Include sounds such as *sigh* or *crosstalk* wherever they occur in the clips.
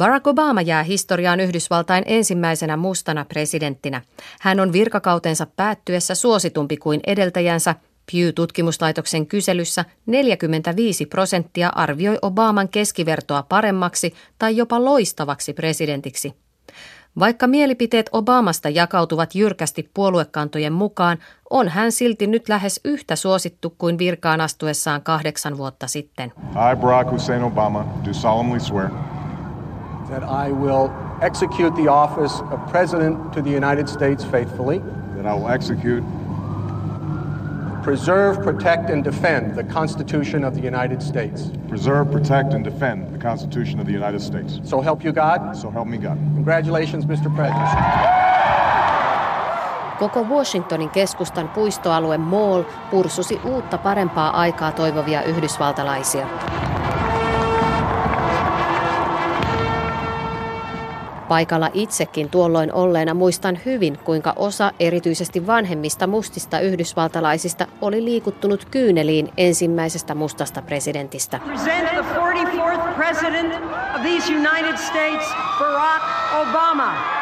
Barack Obama jää historiaan Yhdysvaltain ensimmäisenä mustana presidenttinä. Hän on virkakautensa päättyessä suositumpi kuin edeltäjänsä. Pew-tutkimuslaitoksen kyselyssä 45 prosenttia arvioi Obaman keskivertoa paremmaksi tai jopa loistavaksi presidentiksi. Vaikka mielipiteet Obamasta jakautuvat jyrkästi puoluekantojen mukaan, on hän silti nyt lähes yhtä suosittu kuin virkaan astuessaan kahdeksan vuotta sitten. I, Barack Hussein Obama, do solemnly swear that I will execute the office of President to the United States faithfully. That I will execute Preserve, protect, and defend the Constitution of the United States. Preserve, protect, and defend the Constitution of the United States. So help you God. So help me God. Congratulations, Mr. President. Koko Washingtonin keskustan puistoalue Mall pursusi uutta parempaa aikaa toivovia yhdysvaltalaisia. Paikalla itsekin tuolloin olleena muistan hyvin, kuinka osa erityisesti vanhemmista mustista yhdysvaltalaisista oli liikuttunut kyyneliin ensimmäisestä mustasta presidentistä. President Obama.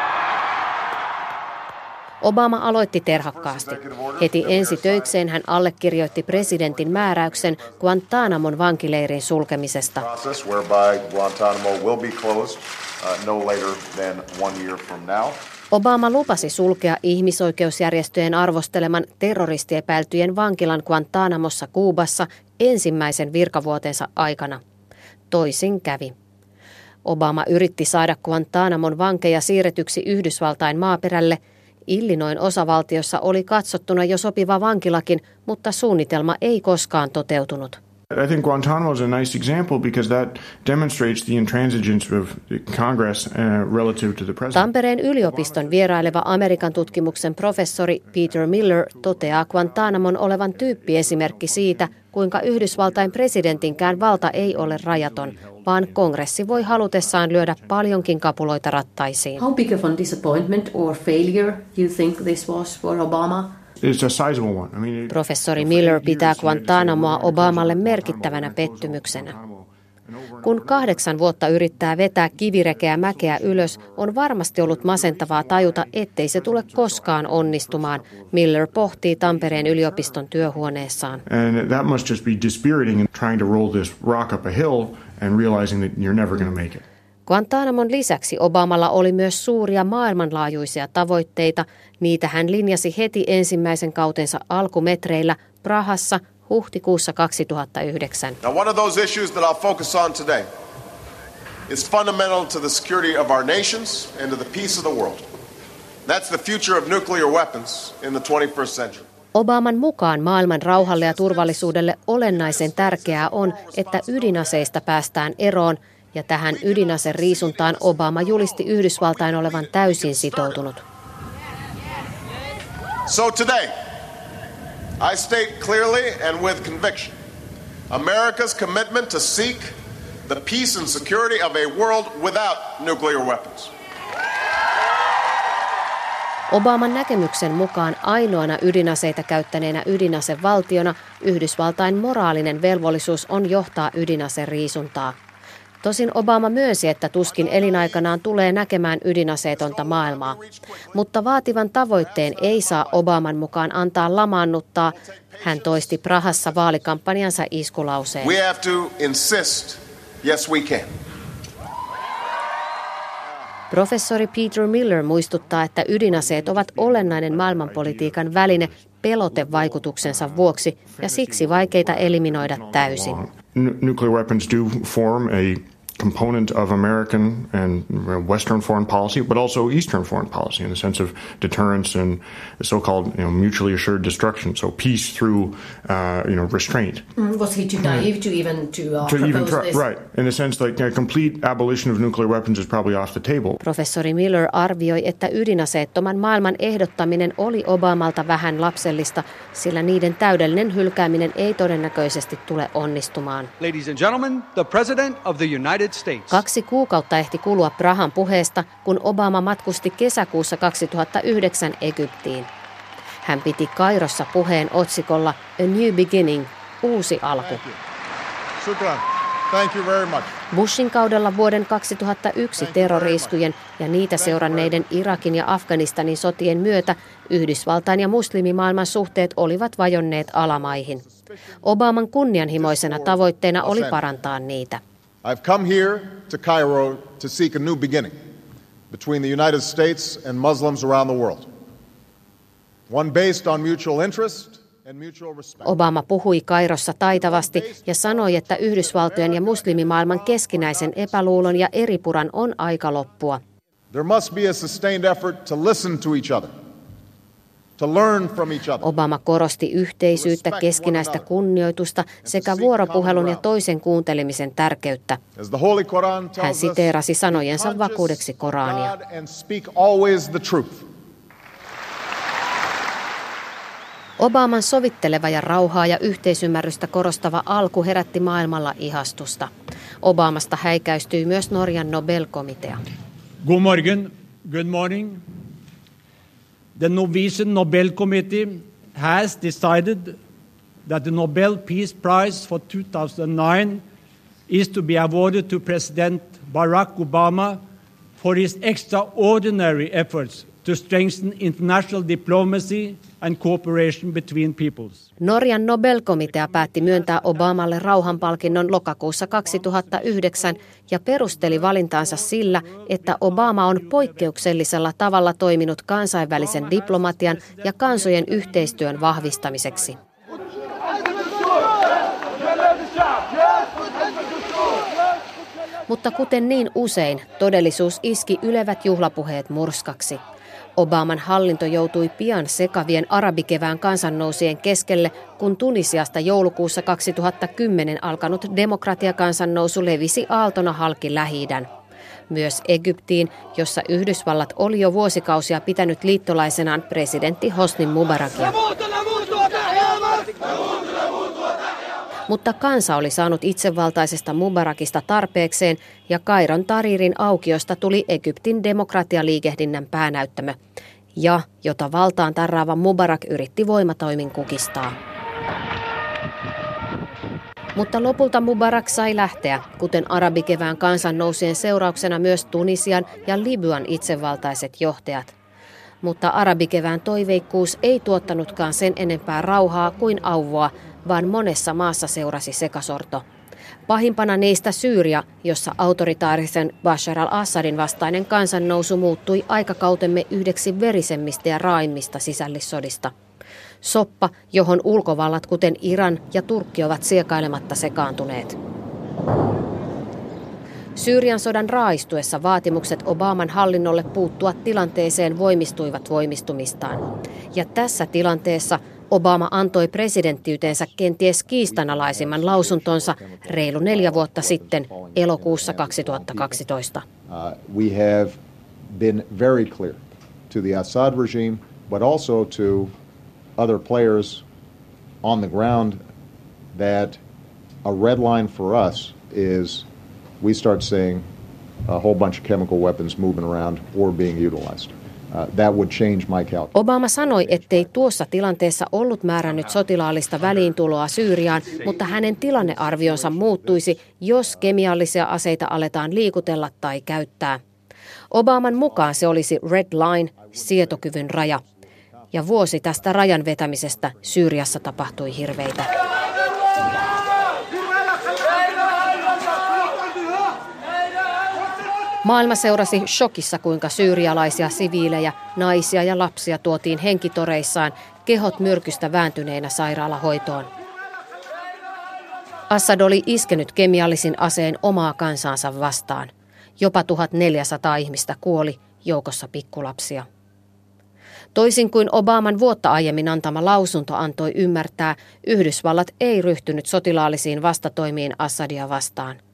Obama aloitti terhakkaasti. Heti ensi töikseen hän allekirjoitti presidentin määräyksen Guantanamon vankileirin sulkemisesta. Uh, no. Obama lupasi sulkea ihmisoikeusjärjestöjen arvosteleman terroristiepäiltyjen vankilan Guantanamossa Kuubassa ensimmäisen virkavuotensa aikana. Toisin kävi. Obama yritti saada Guantanamon vankeja siirretyksi Yhdysvaltain maaperälle. Illinoin osavaltiossa oli katsottuna jo sopiva vankilakin, mutta suunnitelma ei koskaan toteutunut. I think Guantanamo is a nice example because that demonstrates the intransigence of Congress uh, relative to the president. Tampereen yliopiston vieraileva Amerikan tutkimuksen professori Peter Miller toteaa Guantanamon olevan tyyppiesimerkki siitä, kuinka Yhdysvaltain presidentinkään valta ei ole rajaton, vaan kongressi voi halutessaan lyödä paljonkin kapuloita rattaisiin. How big of a disappointment or failure you think this was for Obama? Professori Miller pitää Guantanamoa Obamalle merkittävänä pettymyksenä. Kun kahdeksan vuotta yrittää vetää kivirekeä mäkeä ylös, on varmasti ollut masentavaa tajuta, ettei se tule koskaan onnistumaan, Miller pohtii Tampereen yliopiston työhuoneessaan. And Guantanamon lisäksi Obamalla oli myös suuria maailmanlaajuisia tavoitteita. Niitä hän linjasi heti ensimmäisen kautensa alkumetreillä Prahassa huhtikuussa 2009. Now one of those issues that I'll focus on today is fundamental to the security of our nations and to the peace of the world. That's the future of nuclear weapons in the 21st century. Obaman mukaan maailman rauhalle ja turvallisuudelle olennaisen tärkeää on, että ydinaseista päästään eroon – ja tähän riisuntaan Obama julisti Yhdysvaltain olevan täysin sitoutunut. So today, I state clearly and with conviction America's commitment to seek the peace and security of a world without nuclear weapons. Obaman näkemyksen mukaan ainoana ydinaseita käyttäneenä ydinasevaltiona Yhdysvaltain moraalinen velvollisuus on johtaa ydinaseriisuntaa. Tosin Obama myönsi, että tuskin elinaikanaan tulee näkemään ydinaseetonta maailmaa. Mutta vaativan tavoitteen ei saa Obaman mukaan antaa lamaannuttaa. Hän toisti Prahassa vaalikampanjansa iskulauseen. We have to insist, yes we can. Professori Peter Miller muistuttaa, että ydinaseet ovat olennainen maailmanpolitiikan väline pelotevaikutuksensa vuoksi ja siksi vaikeita eliminoida täysin. Nuclear weapons do form a component of American and Western foreign policy, but also Eastern foreign policy in the sense of deterrence and so-called you know, mutually assured destruction. So peace through uh, you know restraint. Mm, was he too naive to even to, uh, to even try, this? Right, in a sense, like a complete abolition of nuclear weapons is probably off the table. Professori Miller arvioi, että ydinaseettoman maailman ehdottaminen oli Obamalta vähän lapsellista, sillä niiden täydellinen hylkääminen ei todennäköisesti tule onnistumaan. Ladies and gentlemen, the president of the United United States. Kaksi kuukautta ehti kulua Prahan puheesta, kun Obama matkusti kesäkuussa 2009 Egyptiin. Hän piti Kairossa puheen otsikolla A New Beginning, uusi alku. Thank you very much. Bushin kaudella vuoden 2001 terroriskujen ja niitä seuranneiden Irakin ja Afganistanin sotien myötä Yhdysvaltain ja muslimimaailman suhteet olivat vajonneet alamaihin. Obaman kunnianhimoisena tavoitteena oli parantaa niitä. I've come here to Cairo to seek a new beginning between the United States and Muslims around the world. One based on mutual interest Obama puhui Kairossa taitavasti ja sanoi, että Yhdysvaltojen ja muslimimaailman keskinäisen epäluulon ja eripuran on aika loppua. There must be a sustained effort to listen to each other. Obama korosti yhteisyyttä, keskinäistä kunnioitusta sekä vuoropuhelun ja toisen kuuntelemisen tärkeyttä. Hän siteerasi sanojensa vakuudeksi Korania. Obaman sovitteleva ja rauhaa ja yhteisymmärrystä korostava alku herätti maailmalla ihastusta. Obamasta häikäistyi myös Norjan Nobelkomitea. God morgen, good morning. The Norwegian Nobel Committee has decided that the Nobel Peace Prize for 2009 is to be awarded to President Barack Obama for his extraordinary efforts to strengthen international diplomacy and cooperation between peoples. Norjan Nobelkomitea päätti myöntää Obamalle rauhanpalkinnon lokakuussa 2009 ja perusteli valintaansa sillä, että Obama on poikkeuksellisella tavalla toiminut kansainvälisen diplomatian ja kansojen yhteistyön vahvistamiseksi. Mutta kuten niin usein, todellisuus iski ylevät juhlapuheet murskaksi – Obaman hallinto joutui pian sekavien arabikevään kansannousien keskelle, kun Tunisiasta joulukuussa 2010 alkanut demokratiakansannousu levisi aaltona halki lähi Myös Egyptiin, jossa Yhdysvallat oli jo vuosikausia pitänyt liittolaisenaan presidentti Hosni Mubarakia. Mutta kansa oli saanut itsevaltaisesta Mubarakista tarpeekseen ja Kairon Taririn aukiosta tuli Egyptin demokratialiikehdinnän päänäyttämö. Ja jota valtaan tarraava Mubarak yritti voimatoimin kukistaa. Mutta lopulta Mubarak sai lähteä, kuten arabikevään kansannousien seurauksena myös Tunisian ja Libyan itsevaltaiset johtajat. Mutta arabikevään toiveikkuus ei tuottanutkaan sen enempää rauhaa kuin auvoa, vaan monessa maassa seurasi sekasorto. Pahimpana niistä Syyria, jossa autoritaarisen Bashar al-Assadin vastainen kansannousu muuttui aikakautemme yhdeksi verisemmistä ja raimmista sisällissodista. Soppa, johon ulkovallat kuten Iran ja Turkki ovat siekailematta sekaantuneet. Syyrian sodan raaistuessa vaatimukset Obaman hallinnolle puuttua tilanteeseen voimistuivat voimistumistaan. Ja tässä tilanteessa Obama antoi presidenttiyteensä kenties kiistanalaisimman lausuntonsa reilu neljä vuotta sitten elokuussa 2012. Uh, we have been very clear to the Assad regime, but also to other players on the ground that a red line for us is we start seeing a whole bunch of chemical weapons moving around or being utilized. Uh, Obama sanoi, ettei tuossa tilanteessa ollut määrännyt sotilaallista väliintuloa Syyriaan, mutta hänen tilannearvionsa muuttuisi, jos kemiallisia aseita aletaan liikutella tai käyttää. Obaman mukaan se olisi red line, sietokyvyn raja. Ja vuosi tästä rajan vetämisestä Syyriassa tapahtui hirveitä. Maailma seurasi shokissa, kuinka syyrialaisia siviilejä, naisia ja lapsia tuotiin henkitoreissaan, kehot myrkystä vääntyneenä sairaalahoitoon. Assad oli iskenyt kemiallisin aseen omaa kansaansa vastaan. Jopa 1400 ihmistä kuoli, joukossa pikkulapsia. Toisin kuin Obaman vuotta aiemmin antama lausunto antoi ymmärtää, Yhdysvallat ei ryhtynyt sotilaallisiin vastatoimiin Assadia vastaan –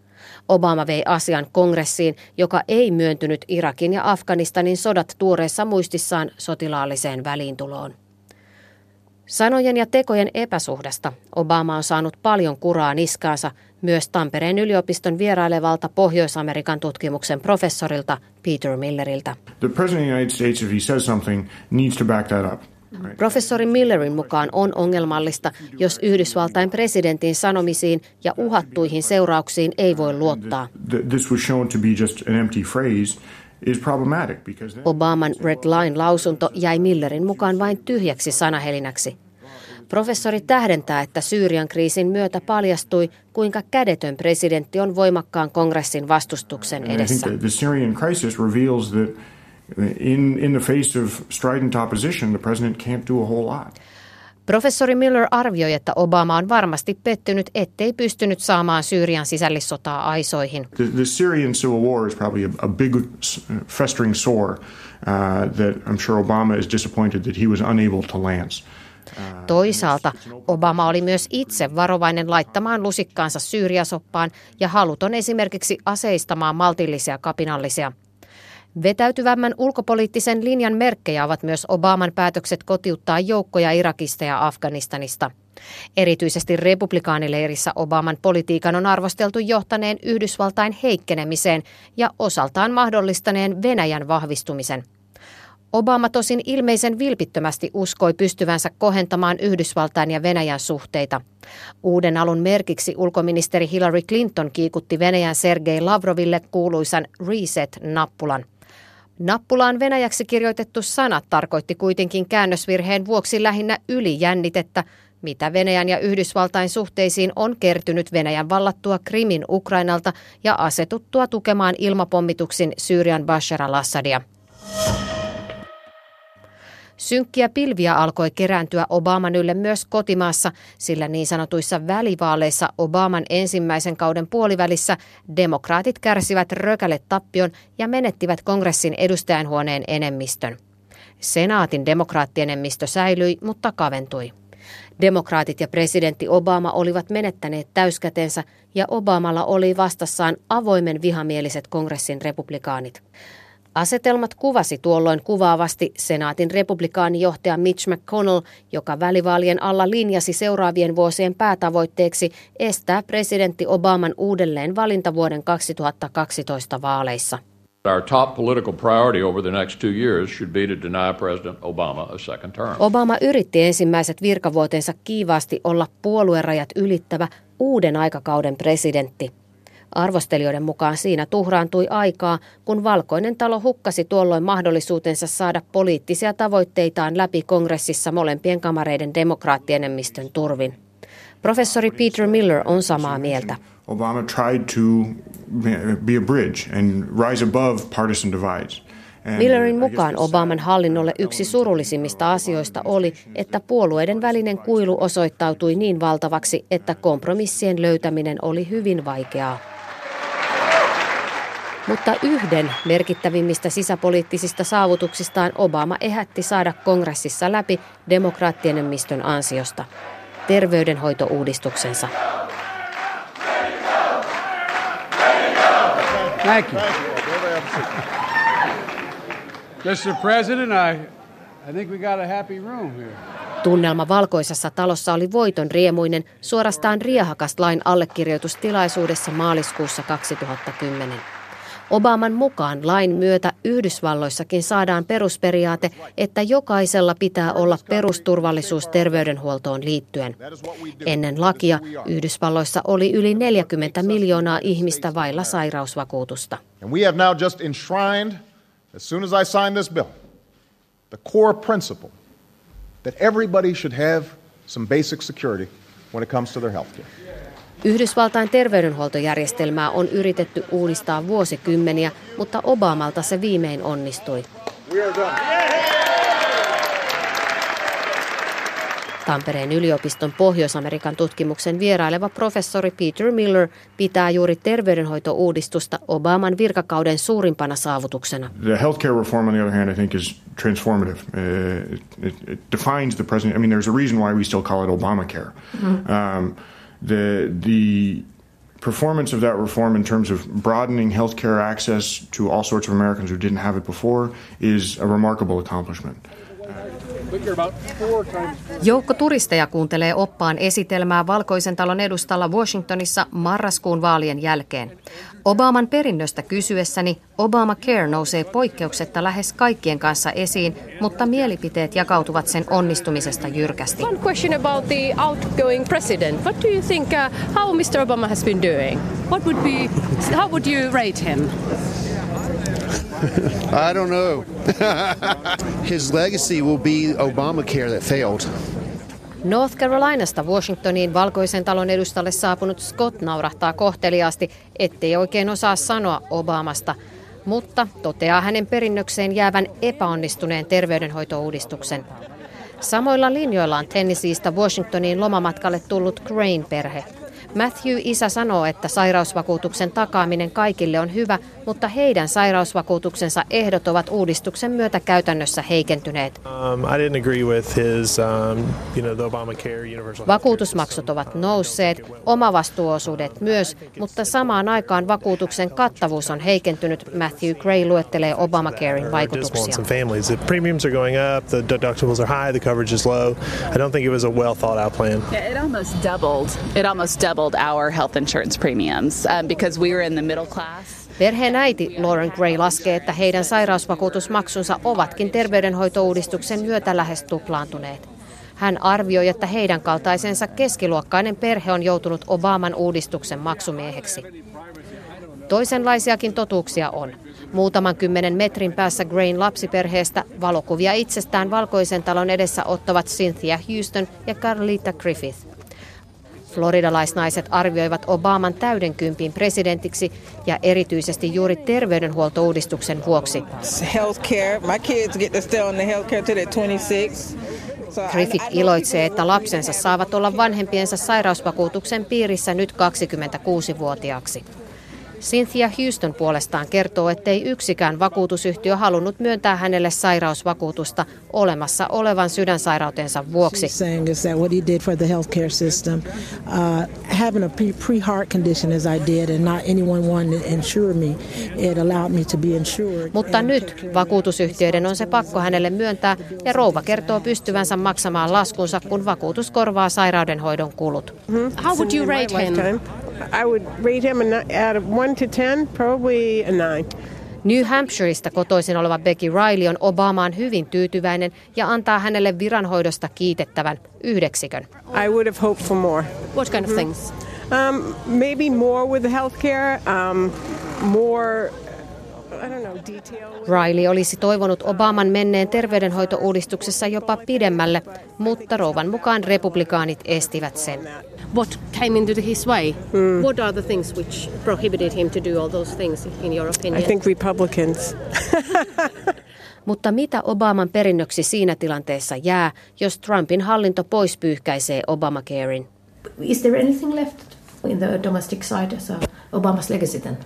Obama vei asian kongressiin, joka ei myöntynyt Irakin ja Afganistanin sodat tuoreessa muistissaan sotilaalliseen väliintuloon. Sanojen ja tekojen epäsuhdasta Obama on saanut paljon kuraa niskaansa myös Tampereen yliopiston vierailevalta Pohjois-Amerikan tutkimuksen professorilta Peter Milleriltä. The president of the United States, if he says something, needs to back that up. Professori Millerin mukaan on ongelmallista, jos Yhdysvaltain presidentin sanomisiin ja uhattuihin seurauksiin ei voi luottaa. Obaman Red Line-lausunto jäi Millerin mukaan vain tyhjäksi sanahelinäksi. Professori tähdentää, että Syyrian kriisin myötä paljastui, kuinka kädetön presidentti on voimakkaan kongressin vastustuksen edessä. In, in the face of strident opposition, the president can't do a whole lot. Professori Miller arvioi, että Obama on varmasti pettynyt, ettei pystynyt saamaan Syyrian sisällissotaa aisoihin. The, the Syrian civil war is probably a, a big festering sore uh, that I'm sure Obama is disappointed that he was unable to lance. Toisaalta Obama oli myös itse varovainen laittamaan lusikkaansa Syyriasoppaan ja haluton esimerkiksi aseistamaan maltillisia kapinallisia. Vetäytyvämmän ulkopoliittisen linjan merkkejä ovat myös Obaman päätökset kotiuttaa joukkoja Irakista ja Afganistanista. Erityisesti republikaanileirissä Obaman politiikan on arvosteltu johtaneen Yhdysvaltain heikkenemiseen ja osaltaan mahdollistaneen Venäjän vahvistumisen – Obama tosin ilmeisen vilpittömästi uskoi pystyvänsä kohentamaan Yhdysvaltain ja Venäjän suhteita. Uuden alun merkiksi ulkoministeri Hillary Clinton kiikutti Venäjän Sergei Lavroville kuuluisan Reset-nappulan. Nappulaan venäjäksi kirjoitettu sana tarkoitti kuitenkin käännösvirheen vuoksi lähinnä ylijännitettä, mitä Venäjän ja Yhdysvaltain suhteisiin on kertynyt Venäjän vallattua Krimin Ukrainalta ja asetuttua tukemaan ilmapommituksin Syyrian Bashar al-Assadia. Synkkiä pilviä alkoi kerääntyä Obaman ylle myös kotimaassa, sillä niin sanotuissa välivaaleissa Obaman ensimmäisen kauden puolivälissä demokraatit kärsivät rökäle tappion ja menettivät kongressin edustajanhuoneen enemmistön. Senaatin demokraattienemmistö säilyi, mutta kaventui. Demokraatit ja presidentti Obama olivat menettäneet täyskätensä ja Obamalla oli vastassaan avoimen vihamieliset kongressin republikaanit. Asetelmat kuvasi tuolloin kuvaavasti senaatin republikaanijohtaja Mitch McConnell, joka välivaalien alla linjasi seuraavien vuosien päätavoitteeksi estää presidentti Obaman uudelleen valinta vuoden 2012 vaaleissa. Our top political priority over the next two years should be to deny President Obama a second term. Obama yritti ensimmäiset virkavuotensa kiivaasti olla puoluerajat ylittävä uuden aikakauden presidentti. Arvostelijoiden mukaan siinä tuhraantui aikaa, kun Valkoinen talo hukkasi tuolloin mahdollisuutensa saada poliittisia tavoitteitaan läpi kongressissa molempien kamareiden demokraattienemmistön turvin. Professori Peter Miller on samaa mieltä. Obama tried to be a bridge and rise above partisan divides. Millerin mukaan Obaman hallinnolle yksi surullisimmista asioista oli, että puolueiden välinen kuilu osoittautui niin valtavaksi, että kompromissien löytäminen oli hyvin vaikeaa. Mutta yhden merkittävimmistä sisäpoliittisista saavutuksistaan Obama ehätti saada kongressissa läpi demokraattienemmistön ansiosta, terveydenhoitouudistuksensa. Thank you. Mr. President, I, I think we got a happy room here. Tunnelma valkoisessa talossa oli voiton riemuinen, suorastaan riehakas lain allekirjoitustilaisuudessa maaliskuussa 2010. Obaman mukaan lain myötä Yhdysvalloissakin saadaan perusperiaate, että jokaisella pitää olla perusturvallisuus terveydenhuoltoon liittyen. Ennen lakia Yhdysvalloissa oli yli 40 miljoonaa ihmistä vailla sairausvakuutusta. some basic security when it comes to their health care. Yhdysvaltain terveydenhuoltojärjestelmää on yritetty uudistaa vuosikymmeniä, mutta Obamalta se viimein onnistui. Tampereen yliopiston Pohjois-Amerikan tutkimuksen vieraileva professori Peter Miller pitää juuri terveydenhoitouudistusta Obaman virkakauden suurimpana saavutuksena. The healthcare reform on the other hand I think is transformative. Uh, it, it defines the president. I mean there's a reason why we still call it Obamacare. Mm-hmm. Um, the the performance of that reform in terms of broadening healthcare access to all sorts of Americans who didn't have it before is a remarkable accomplishment. Joukko turisteja kuuntelee oppaan esitelmää Valkoisen talon edustalla Washingtonissa marraskuun vaalien jälkeen. Obaman perinnöstä kysyessäni Obamacare nousee poikkeuksetta lähes kaikkien kanssa esiin, mutta mielipiteet jakautuvat sen onnistumisesta jyrkästi. One question about the outgoing president. What do you think uh, how Mr. Obama has been doing? What would be how would you rate him? I don't know. *laughs* His legacy will be Obamacare that failed. North Carolinasta Washingtoniin valkoisen talon edustalle saapunut Scott naurahtaa kohteliaasti, ettei oikein osaa sanoa Obamasta, mutta toteaa hänen perinnökseen jäävän epäonnistuneen terveydenhoitouudistuksen. Samoilla linjoilla on Tennesseeista Washingtoniin lomamatkalle tullut Crane-perhe. Matthew isä sanoo, että sairausvakuutuksen takaaminen kaikille on hyvä, mutta heidän sairausvakuutuksensa ehdot ovat uudistuksen myötä käytännössä heikentyneet. Um, um, Vakuutusmaksut ovat nousseet, omavastuuosuudet myös, mutta samaan aikaan vakuutuksen kattavuus on heikentynyt. Matthew Gray luettelee Obamacarein vaikutuksia. It almost doubled. It almost doubled doubled our health insurance premiums um, because we were in the middle class. Perheen äiti Lauren Gray laskee, että heidän sairausvakuutusmaksunsa ovatkin terveydenhoitouudistuksen myötä lähes tuplaantuneet. Hän arvioi, että heidän kaltaisensa keskiluokkainen perhe on joutunut Obaman uudistuksen maksumieheksi. Toisenlaisiakin totuuksia on. Muutaman kymmenen metrin päässä Grain lapsiperheestä valokuvia itsestään valkoisen talon edessä ottavat Cynthia Houston ja Carlita Griffith. Floridalaisnaiset arvioivat Obaman täydenkympin presidentiksi ja erityisesti juuri terveydenhuoltouudistuksen vuoksi. Griffith iloitsee, että lapsensa saavat olla vanhempiensa sairausvakuutuksen piirissä nyt 26-vuotiaaksi. Cynthia Houston puolestaan kertoo, ettei yksikään vakuutusyhtiö halunnut myöntää hänelle sairausvakuutusta olemassa olevan sydänsairautensa vuoksi. Mutta nyt vakuutusyhtiöiden on se pakko hänelle myöntää ja rouva kertoo pystyvänsä maksamaan laskunsa, kun vakuutus korvaa sairaudenhoidon kulut. How would you rate him? I would rate him out of 1 to 10, probably a 9. New Hampshireista kotoisin oleva Becky Riley on Obamaan hyvin tyytyväinen ja antaa hänelle viranhoidosta kiitettävän yhdeksikön. I would have hoped for more. What kind of mm-hmm. things? Um, maybe more with the healthcare, um, more Riley olisi toivonut Obaman menneen terveydenhoitouudistuksessa jopa pidemmälle, mutta rouvan mukaan republikaanit estivät sen. What came into his way? Mm. What are the things which prohibited him to do all those things, in your opinion? I think Republicans. *laughs* Mutta mitä Obaman perinnöksi siinä tilanteessa jää, jos Trumpin hallinto pois pyyhkäisee Obamacarein? Is there anything left in the domestic side as a Obama's legacy then?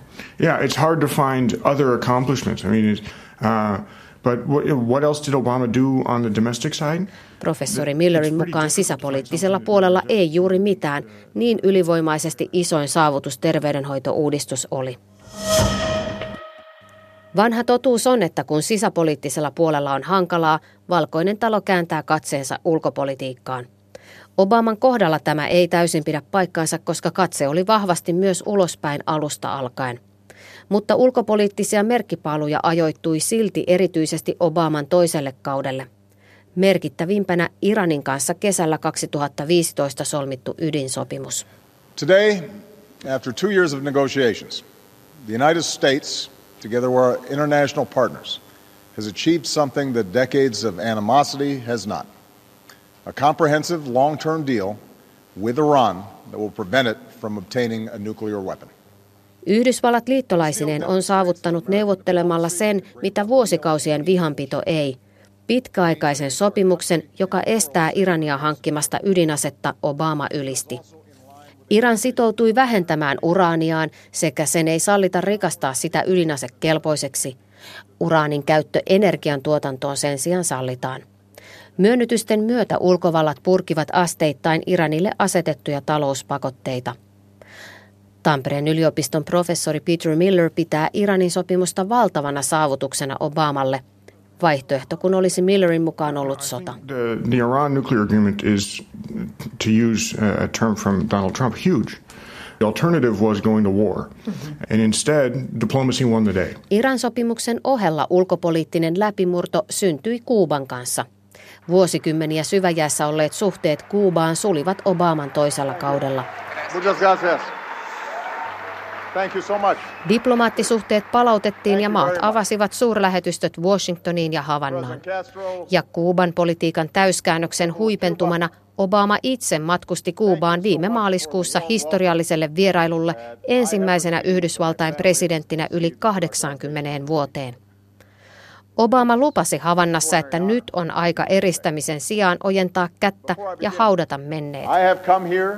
Yeah, it's hard to find other accomplishments. I mean, uh, but what, what else did Obama do on the domestic side? Professori Millerin mukaan sisäpoliittisella puolella ei juuri mitään. Niin ylivoimaisesti isoin saavutus terveydenhoitouudistus oli. Vanha totuus on, että kun sisäpoliittisella puolella on hankalaa, valkoinen talo kääntää katseensa ulkopolitiikkaan. Obaman kohdalla tämä ei täysin pidä paikkaansa, koska katse oli vahvasti myös ulospäin alusta alkaen. Mutta ulkopoliittisia merkkipaaluja ajoittui silti erityisesti Obaman toiselle kaudelle. Merkittävimpänä Iranin kanssa kesällä 2015 solmittu ydinsopimus. Today, after two years of negotiations, the United States, together with our international partners, has achieved something that decades of animosity has not – a comprehensive long term deal with Iran that will prevent it from obtaining a nuclear weapon. Yhdysvallat liittolaisineen on saavuttanut neuvottelemalla sen, mitä vuosikausien vihanpito ei. Pitkäaikaisen sopimuksen, joka estää Irania hankkimasta ydinasetta, Obama ylisti. Iran sitoutui vähentämään uraaniaan sekä sen ei sallita rikastaa sitä ydinasekelpoiseksi. Uraanin käyttö energiantuotantoon sen sijaan sallitaan. Myönnytysten myötä ulkovallat purkivat asteittain Iranille asetettuja talouspakotteita. Tampereen yliopiston professori Peter Miller pitää Iranin sopimusta valtavana saavutuksena Obamalle. vaihtoehto kun olisi Millerin mukaan ollut sota. The, the Iran nuclear agreement is, to use a term from Donald Trump, huge. The alternative was going to war. And instead, diplomacy won the day. Iran sopimuksen ohella ulkopoliittinen läpimurto syntyi Kuuban kanssa. Vuosikymmeniä syväjäässä olleet suhteet Kuubaan sulivat Obaman toisella kaudella. Thank you so much. Diplomaattisuhteet palautettiin ja maat avasivat suurlähetystöt Washingtoniin ja Havannaan. Ja Kuuban politiikan täyskäännöksen huipentumana Obama itse matkusti Kuubaan viime maaliskuussa historialliselle vierailulle ensimmäisenä Yhdysvaltain presidenttinä yli 80 vuoteen. Obama lupasi Havannassa, että nyt on aika eristämisen sijaan ojentaa kättä ja haudata menneet. I have come here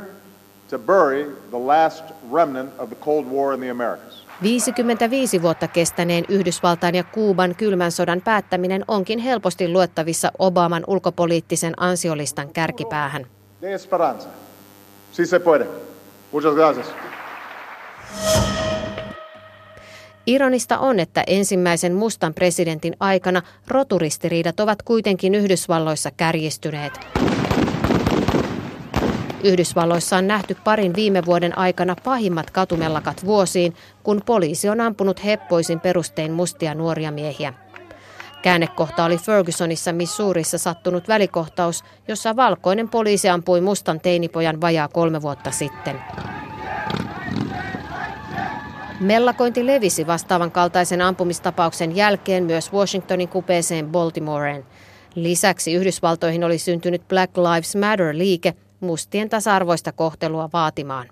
to bury the last remnant of the Cold War in the Americas. 55 vuotta kestäneen Yhdysvaltain ja Kuuban kylmän sodan päättäminen onkin helposti luettavissa Obaman ulkopoliittisen ansiolistan kärkipäähän. De esperanza. Si se puede. Muchas gracias. Ironista on, että ensimmäisen mustan presidentin aikana roturistiriidat ovat kuitenkin Yhdysvalloissa kärjistyneet. Yhdysvalloissa on nähty parin viime vuoden aikana pahimmat katumellakat vuosiin, kun poliisi on ampunut heppoisin perustein mustia nuoria miehiä. Käännekohta oli Fergusonissa Missourissa sattunut välikohtaus, jossa valkoinen poliisi ampui mustan teinipojan vajaa kolme vuotta sitten. Mellakointi levisi vastaavan kaltaisen ampumistapauksen jälkeen myös Washingtonin kupeeseen Baltimoreen. Lisäksi Yhdysvaltoihin oli syntynyt Black Lives Matter-liike mustien tasa-arvoista kohtelua vaatimaan.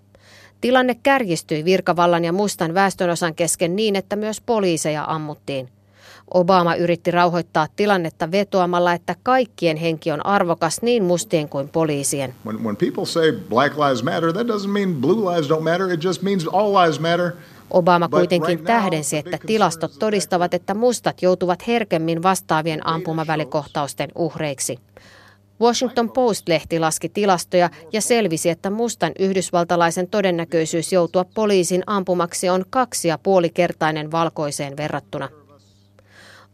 Tilanne kärjistyi virkavallan ja mustan väestönosan kesken niin, että myös poliiseja ammuttiin. Obama yritti rauhoittaa tilannetta vetoamalla, että kaikkien henki on arvokas niin mustien kuin poliisien. When, when people say Black Lives Matter, that doesn't mean blue lives don't matter. It just means all lives matter. Obama kuitenkin tähdensi, että tilastot todistavat, että mustat joutuvat herkemmin vastaavien ampumavälikohtausten uhreiksi. Washington Post-lehti laski tilastoja ja selvisi, että mustan yhdysvaltalaisen todennäköisyys joutua poliisin ampumaksi on kaksi ja puolikertainen valkoiseen verrattuna.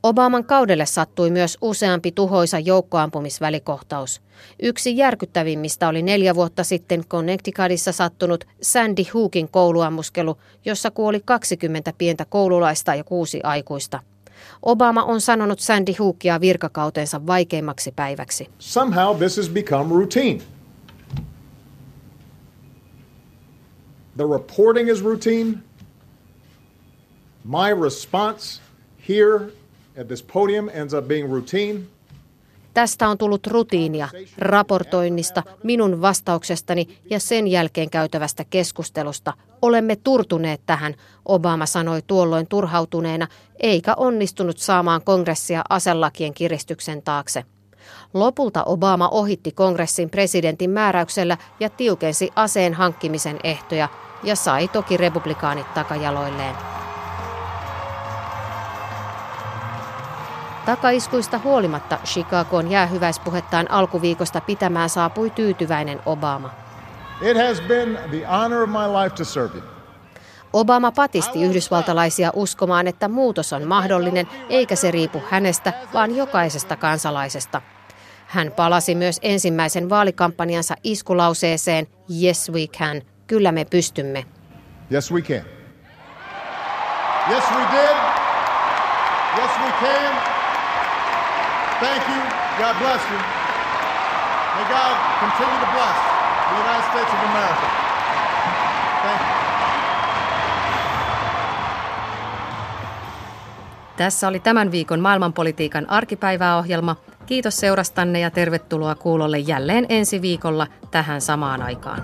Obaman kaudelle sattui myös useampi tuhoisa joukkoampumisvälikohtaus. Yksi järkyttävimmistä oli neljä vuotta sitten Connecticutissa sattunut Sandy Hookin kouluammuskelu, jossa kuoli 20 pientä koululaista ja kuusi aikuista. Obama on sanonut Sandy Hookia virkakautensa vaikeimmaksi päiväksi. Somehow this has become routine. The reporting is routine. My response here Tästä on tullut rutiinia raportoinnista, minun vastauksestani ja sen jälkeen käytävästä keskustelusta. Olemme turtuneet tähän, Obama sanoi tuolloin turhautuneena, eikä onnistunut saamaan kongressia aselakien kiristyksen taakse. Lopulta Obama ohitti kongressin presidentin määräyksellä ja tiukensi aseen hankkimisen ehtoja ja sai toki republikaanit takajaloilleen. Takaiskuista huolimatta Chicagoon jäähyväispuhettaan alkuviikosta pitämään saapui tyytyväinen Obama. It has been the honor of my life to serve you. Obama patisti yhdysvaltalaisia uskomaan, että muutos on mahdollinen, eikä se riipu hänestä, vaan jokaisesta kansalaisesta. Hän palasi myös ensimmäisen vaalikampanjansa iskulauseeseen Yes we can, kyllä me pystymme. Yes, we can. Yes, we did. Yes, we can. Thank you. God bless you. May God continue to bless the United States of America. Thank you. Tässä oli tämän viikon maailmanpolitiikan arkipäiväohjelma. Kiitos seurastanne ja tervetuloa kuulolle jälleen ensi viikolla tähän samaan aikaan.